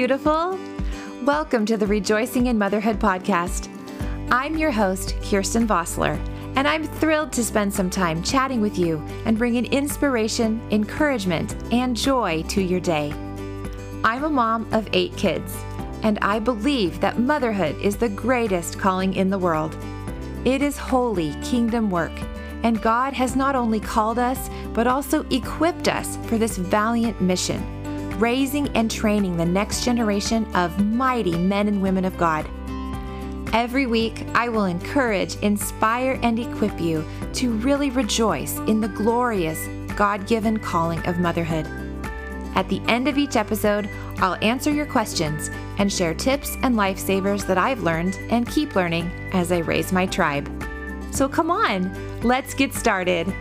beautiful? Welcome to the Rejoicing in Motherhood podcast. I'm your host, Kirsten Vossler, and I'm thrilled to spend some time chatting with you and bringing inspiration, encouragement, and joy to your day. I'm a mom of eight kids, and I believe that motherhood is the greatest calling in the world. It is holy kingdom work, and God has not only called us, but also equipped us for this valiant mission raising and training the next generation of mighty men and women of God. Every week, I will encourage, inspire, and equip you to really rejoice in the glorious God given calling of motherhood. At the end of each episode, I'll answer your questions and share tips and lifesavers that I've learned and keep learning as I raise my tribe. So come on, let's get started.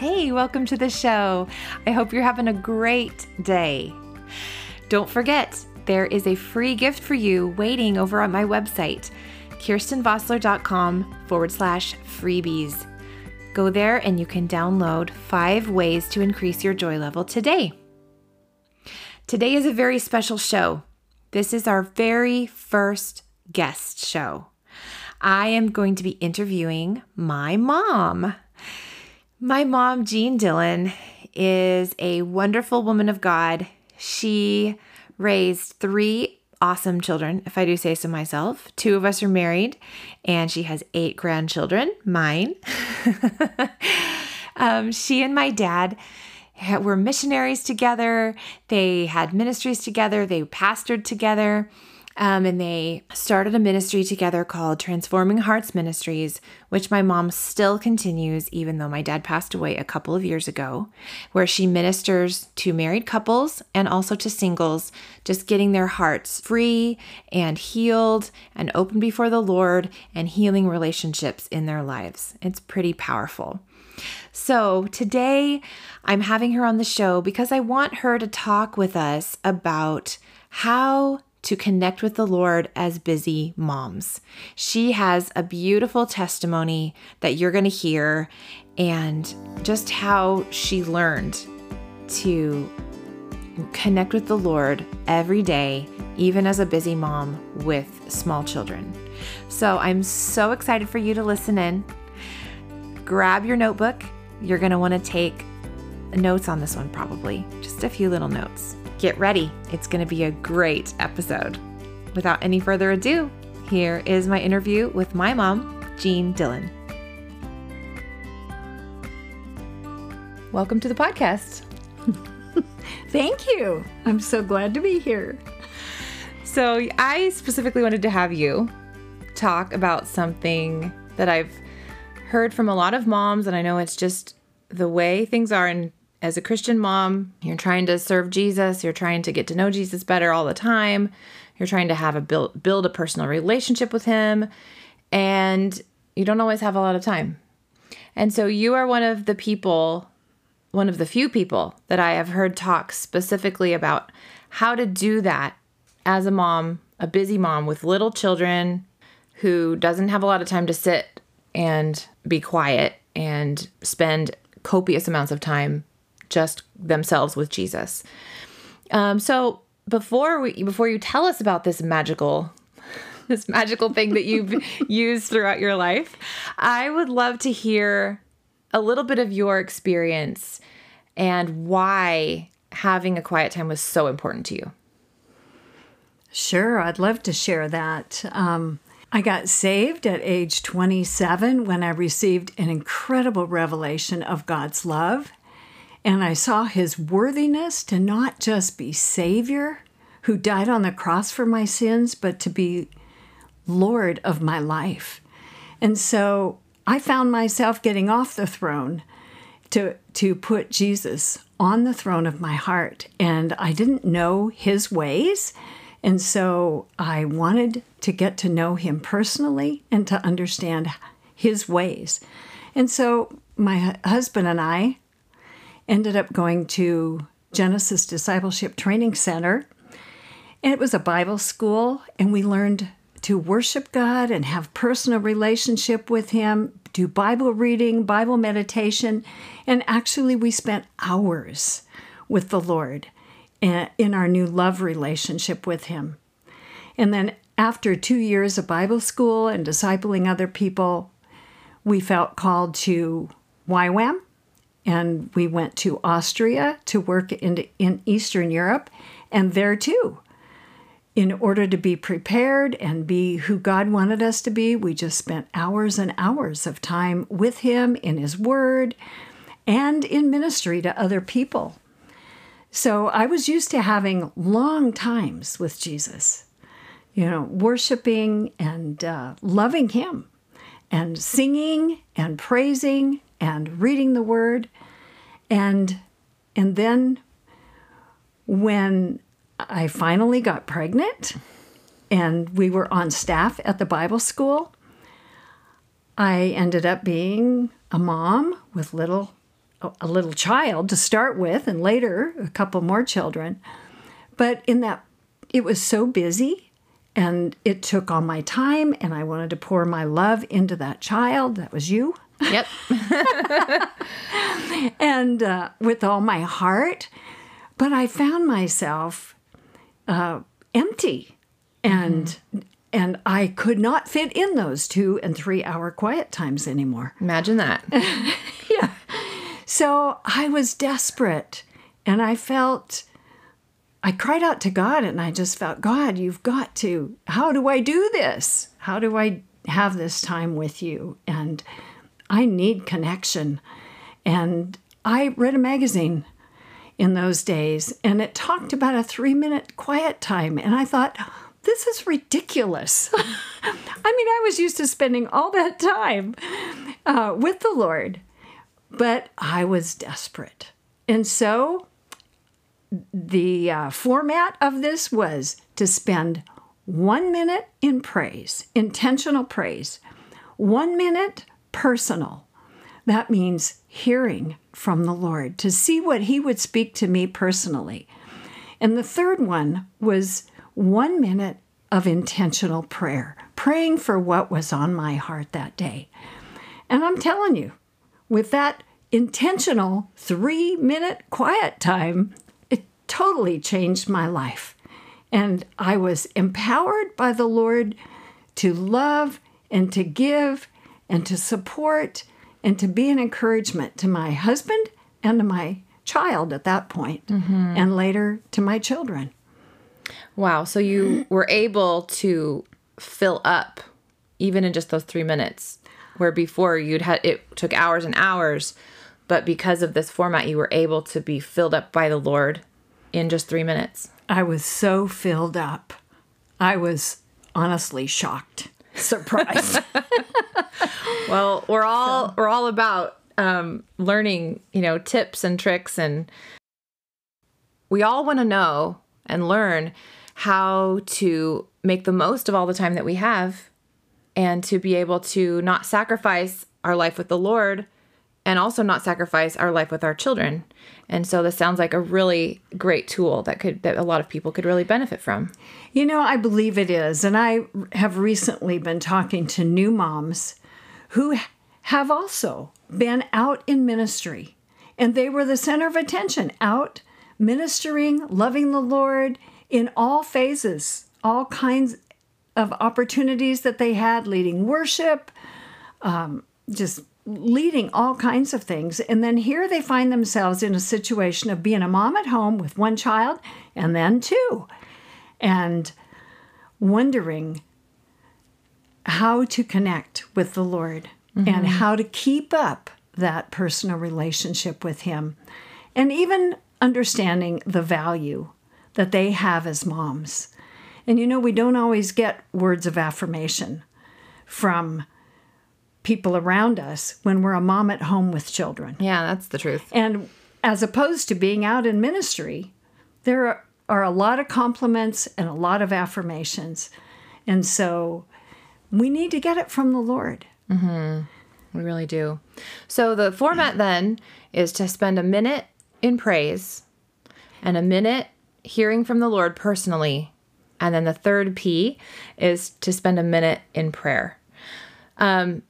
Hey, welcome to the show. I hope you're having a great day. Don't forget, there is a free gift for you waiting over on my website, kirstenvossler.com forward slash freebies. Go there and you can download five ways to increase your joy level today. Today is a very special show. This is our very first guest show. I am going to be interviewing my mom. My mom, Jean Dillon, is a wonderful woman of God. She raised three awesome children, if I do say so myself. Two of us are married, and she has eight grandchildren, mine. um, she and my dad were missionaries together. They had ministries together. They pastored together. Um, and they started a ministry together called Transforming Hearts Ministries, which my mom still continues, even though my dad passed away a couple of years ago, where she ministers to married couples and also to singles, just getting their hearts free and healed and open before the Lord and healing relationships in their lives. It's pretty powerful. So, today I'm having her on the show because I want her to talk with us about how to connect with the Lord as busy moms. She has a beautiful testimony that you're going to hear and just how she learned to connect with the Lord every day, even as a busy mom with small children. So I'm so excited for you to listen in. Grab your notebook. You're going to want to take notes on this one, probably, just a few little notes. Get ready, it's going to be a great episode. Without any further ado, here is my interview with my mom, Jean Dillon. Welcome to the podcast. Thank you. I'm so glad to be here. So, I specifically wanted to have you talk about something that I've heard from a lot of moms, and I know it's just the way things are in as a Christian mom, you're trying to serve Jesus, you're trying to get to know Jesus better all the time. You're trying to have a build build a personal relationship with him and you don't always have a lot of time. And so you are one of the people, one of the few people that I have heard talk specifically about how to do that as a mom, a busy mom with little children who doesn't have a lot of time to sit and be quiet and spend copious amounts of time just themselves with Jesus. Um, so before we before you tell us about this magical this magical thing that you've used throughout your life, I would love to hear a little bit of your experience and why having a quiet time was so important to you. Sure, I'd love to share that. Um, I got saved at age 27 when I received an incredible revelation of God's love and I saw his worthiness to not just be Savior who died on the cross for my sins, but to be Lord of my life. And so I found myself getting off the throne to, to put Jesus on the throne of my heart. And I didn't know his ways. And so I wanted to get to know him personally and to understand his ways. And so my husband and I ended up going to Genesis Discipleship Training Center. And it was a Bible school, and we learned to worship God and have personal relationship with Him, do Bible reading, Bible meditation, and actually we spent hours with the Lord eh, in our new love relationship with Him. And then after two years of Bible school and discipling other people, we felt called to YWAM and we went to Austria to work in, in Eastern Europe. And there too, in order to be prepared and be who God wanted us to be, we just spent hours and hours of time with Him in His Word and in ministry to other people. So I was used to having long times with Jesus, you know, worshiping and uh, loving Him and singing and praising and reading the Word. And, and then when I finally got pregnant and we were on staff at the Bible school, I ended up being a mom with little a little child to start with, and later a couple more children. But in that, it was so busy and it took all my time, and I wanted to pour my love into that child. That was you. Yep. and uh, with all my heart. But I found myself uh, empty and. Mm-hmm. And I could not fit in those two and three hour quiet times anymore. Imagine that. yeah. So I was desperate and I felt, I cried out to God and I just felt, God, you've got to, how do I do this? How do I have this time with you? And I need connection. And I read a magazine in those days and it talked about a three minute quiet time. And I thought, this is ridiculous. I mean, I was used to spending all that time uh, with the Lord. But I was desperate. And so the uh, format of this was to spend one minute in praise, intentional praise, one minute personal. That means hearing from the Lord, to see what He would speak to me personally. And the third one was one minute of intentional prayer, praying for what was on my heart that day. And I'm telling you, with that intentional three minute quiet time, it totally changed my life. And I was empowered by the Lord to love and to give and to support and to be an encouragement to my husband and to my child at that point, mm-hmm. and later to my children. Wow. So you were able to fill up even in just those three minutes where before you'd had it took hours and hours but because of this format you were able to be filled up by the lord in just three minutes i was so filled up i was honestly shocked surprised well we're all so. we're all about um, learning you know tips and tricks and we all want to know and learn how to make the most of all the time that we have and to be able to not sacrifice our life with the Lord and also not sacrifice our life with our children. And so this sounds like a really great tool that could that a lot of people could really benefit from. You know, I believe it is. And I have recently been talking to new moms who have also been out in ministry and they were the center of attention out ministering, loving the Lord in all phases, all kinds of opportunities that they had, leading worship, um, just leading all kinds of things. And then here they find themselves in a situation of being a mom at home with one child and then two, and wondering how to connect with the Lord mm-hmm. and how to keep up that personal relationship with Him, and even understanding the value that they have as moms. And you know, we don't always get words of affirmation from people around us when we're a mom at home with children. Yeah, that's the truth. And as opposed to being out in ministry, there are, are a lot of compliments and a lot of affirmations. And so we need to get it from the Lord. Mm-hmm. We really do. So the format then is to spend a minute in praise and a minute hearing from the Lord personally. And then the third P is to spend a minute in prayer. Um,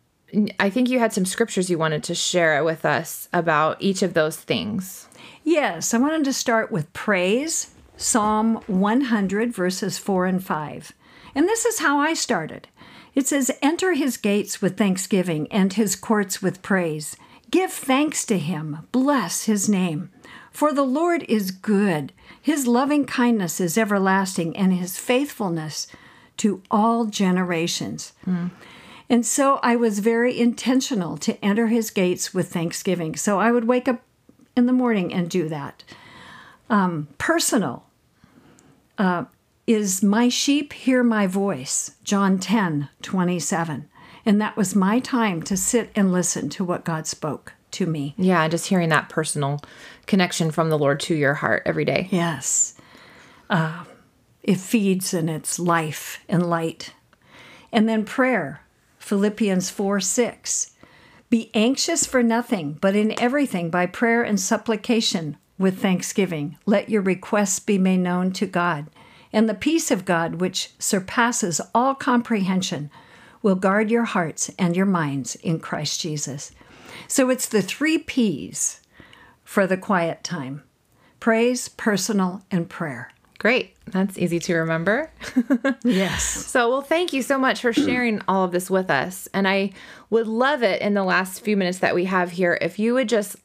I think you had some scriptures you wanted to share with us about each of those things. Yes, I wanted to start with praise Psalm 100, verses 4 and 5. And this is how I started. It says, Enter his gates with thanksgiving and his courts with praise. Give thanks to him, bless his name. For the Lord is good, his loving kindness is everlasting, and his faithfulness to all generations. Mm. And so I was very intentional to enter his gates with thanksgiving. So I would wake up in the morning and do that. Um, personal uh, is my sheep hear my voice, John 10 27. And that was my time to sit and listen to what God spoke to me. Yeah, just hearing that personal connection from the Lord to your heart every day. Yes. Uh, it feeds and it's life and light. And then prayer, Philippians 4 6. Be anxious for nothing, but in everything by prayer and supplication with thanksgiving. Let your requests be made known to God. And the peace of God, which surpasses all comprehension, will guard your hearts and your minds in Christ Jesus. So it's the three P's for the quiet time praise, personal, and prayer. Great. That's easy to remember. yes. So, well, thank you so much for sharing all of this with us. And I would love it in the last few minutes that we have here if you would just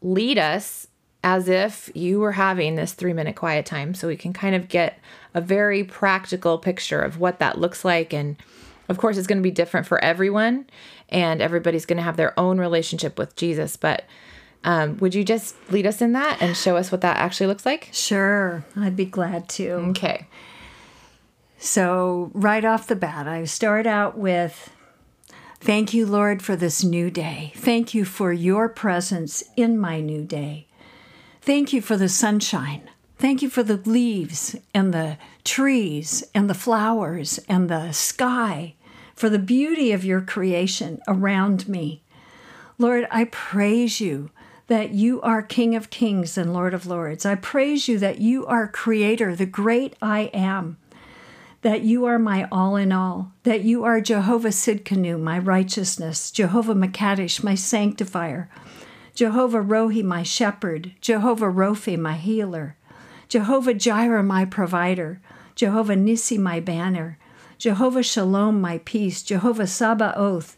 lead us as if you were having this three minute quiet time so we can kind of get a very practical picture of what that looks like. And of course, it's going to be different for everyone, and everybody's going to have their own relationship with Jesus. But um, would you just lead us in that and show us what that actually looks like? Sure, I'd be glad to. Okay. So, right off the bat, I start out with Thank you, Lord, for this new day. Thank you for your presence in my new day. Thank you for the sunshine. Thank you for the leaves and the trees and the flowers and the sky, for the beauty of your creation around me. Lord, I praise you that you are King of Kings and Lord of Lords. I praise you that you are Creator, the great I am, that you are my all in all, that you are Jehovah Sidkenu, my righteousness, Jehovah Makadish, my sanctifier, Jehovah Rohi, my shepherd, Jehovah Rophi, my healer, Jehovah Jireh, my provider, Jehovah Nissi, my banner, Jehovah Shalom, my peace, Jehovah Sabaoth,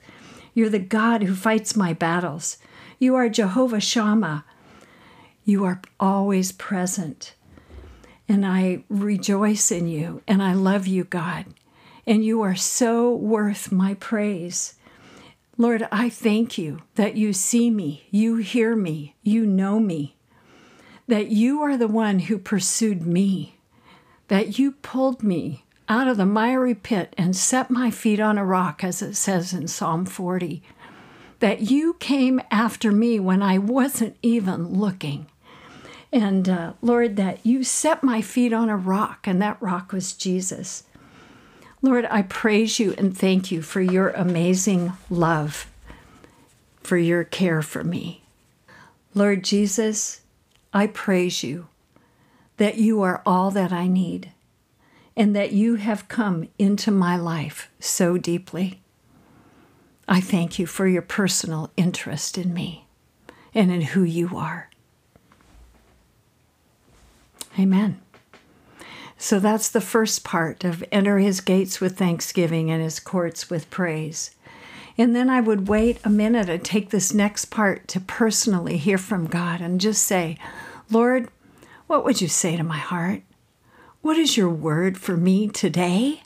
you're the God who fights my battles. You are Jehovah Shammah. You are always present. And I rejoice in you and I love you, God. And you are so worth my praise. Lord, I thank you that you see me, you hear me, you know me, that you are the one who pursued me, that you pulled me out of the miry pit and set my feet on a rock, as it says in Psalm 40 that you came after me when I wasn't even looking. And uh, Lord, that you set my feet on a rock, and that rock was Jesus. Lord, I praise you and thank you for your amazing love, for your care for me. Lord Jesus, I praise you that you are all that I need and that you have come into my life so deeply. I thank you for your personal interest in me and in who you are. Amen. So that's the first part of enter his gates with thanksgiving and his courts with praise. And then I would wait a minute and take this next part to personally hear from God and just say, Lord, what would you say to my heart? What is your word for me today?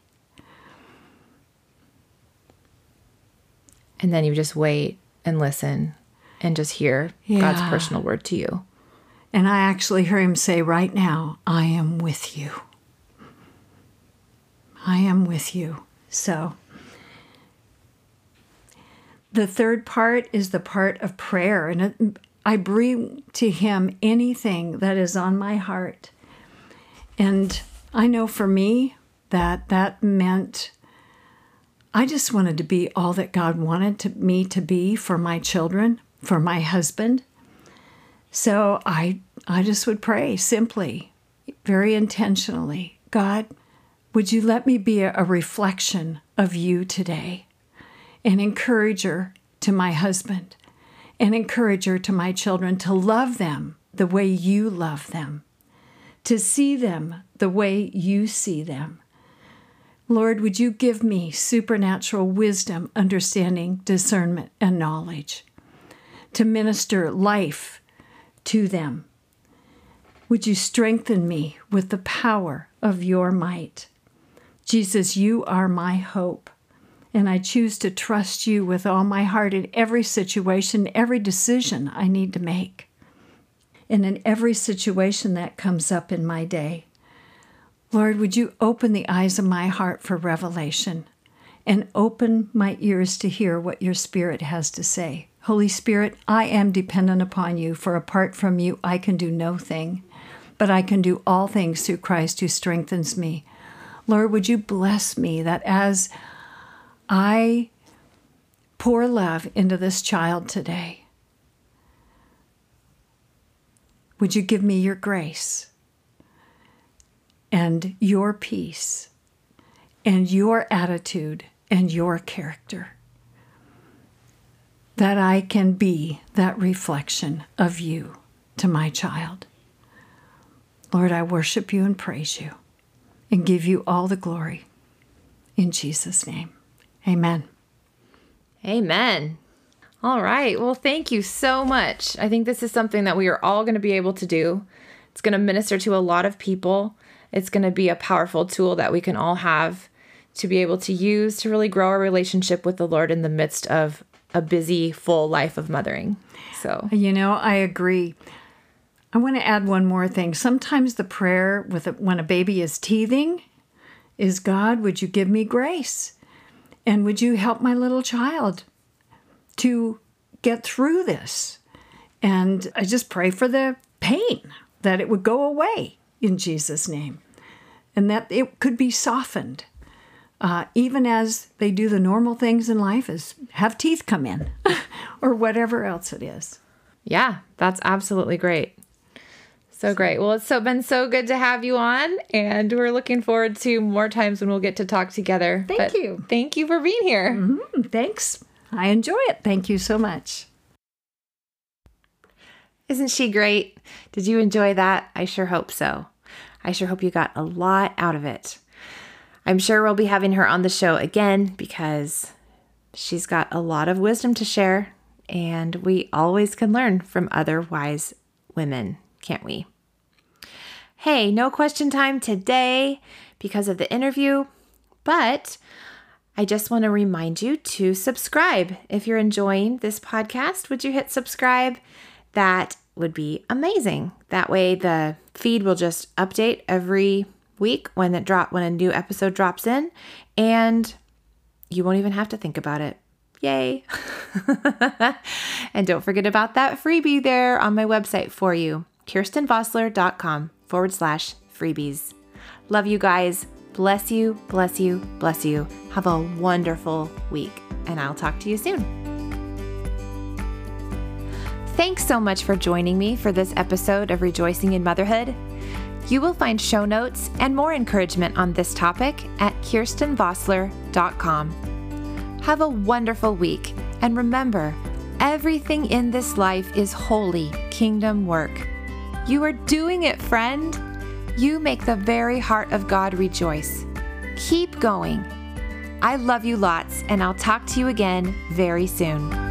And then you just wait and listen and just hear yeah. God's personal word to you. And I actually hear him say right now, I am with you. I am with you. So, the third part is the part of prayer. And I bring to him anything that is on my heart. And I know for me that that meant I just wanted to be all that God wanted to, me to be for my children, for my husband. So I I just would pray simply, very intentionally, God, would you let me be a, a reflection of you today? An encourager to my husband, an encourager to my children to love them the way you love them, to see them the way you see them. Lord, would you give me supernatural wisdom, understanding, discernment, and knowledge to minister life to them? Would you strengthen me with the power of your might? Jesus, you are my hope, and I choose to trust you with all my heart in every situation, every decision I need to make, and in every situation that comes up in my day. Lord, would you open the eyes of my heart for revelation and open my ears to hear what your Spirit has to say? Holy Spirit, I am dependent upon you, for apart from you, I can do no thing, but I can do all things through Christ who strengthens me. Lord, would you bless me that as I pour love into this child today, would you give me your grace? And your peace and your attitude and your character. That I can be that reflection of you to my child. Lord, I worship you and praise you and give you all the glory. In Jesus' name, amen. Amen. All right. Well, thank you so much. I think this is something that we are all going to be able to do. It's going to minister to a lot of people it's going to be a powerful tool that we can all have to be able to use to really grow our relationship with the Lord in the midst of a busy, full life of mothering. So, you know, I agree. I want to add one more thing. Sometimes the prayer with a, when a baby is teething is God, would you give me grace? And would you help my little child to get through this? And I just pray for the pain that it would go away in Jesus' name. And that it could be softened, uh, even as they do the normal things in life, as have teeth come in or whatever else it is. Yeah, that's absolutely great. So great. Well, it's so been so good to have you on, and we're looking forward to more times when we'll get to talk together. Thank but you. Thank you for being here. Mm-hmm. Thanks. I enjoy it. Thank you so much. Isn't she great? Did you enjoy that? I sure hope so. I sure hope you got a lot out of it. I'm sure we'll be having her on the show again because she's got a lot of wisdom to share, and we always can learn from other wise women, can't we? Hey, no question time today because of the interview, but I just want to remind you to subscribe. If you're enjoying this podcast, would you hit subscribe? That would be amazing. That way the feed will just update every week when it drop when a new episode drops in and you won't even have to think about it. Yay. and don't forget about that freebie there on my website for you, kirstenvossler.com forward slash freebies. Love you guys. Bless you, bless you, bless you. Have a wonderful week, and I'll talk to you soon. Thanks so much for joining me for this episode of Rejoicing in Motherhood. You will find show notes and more encouragement on this topic at kirstenvossler.com. Have a wonderful week, and remember, everything in this life is holy kingdom work. You are doing it, friend. You make the very heart of God rejoice. Keep going. I love you lots, and I'll talk to you again very soon.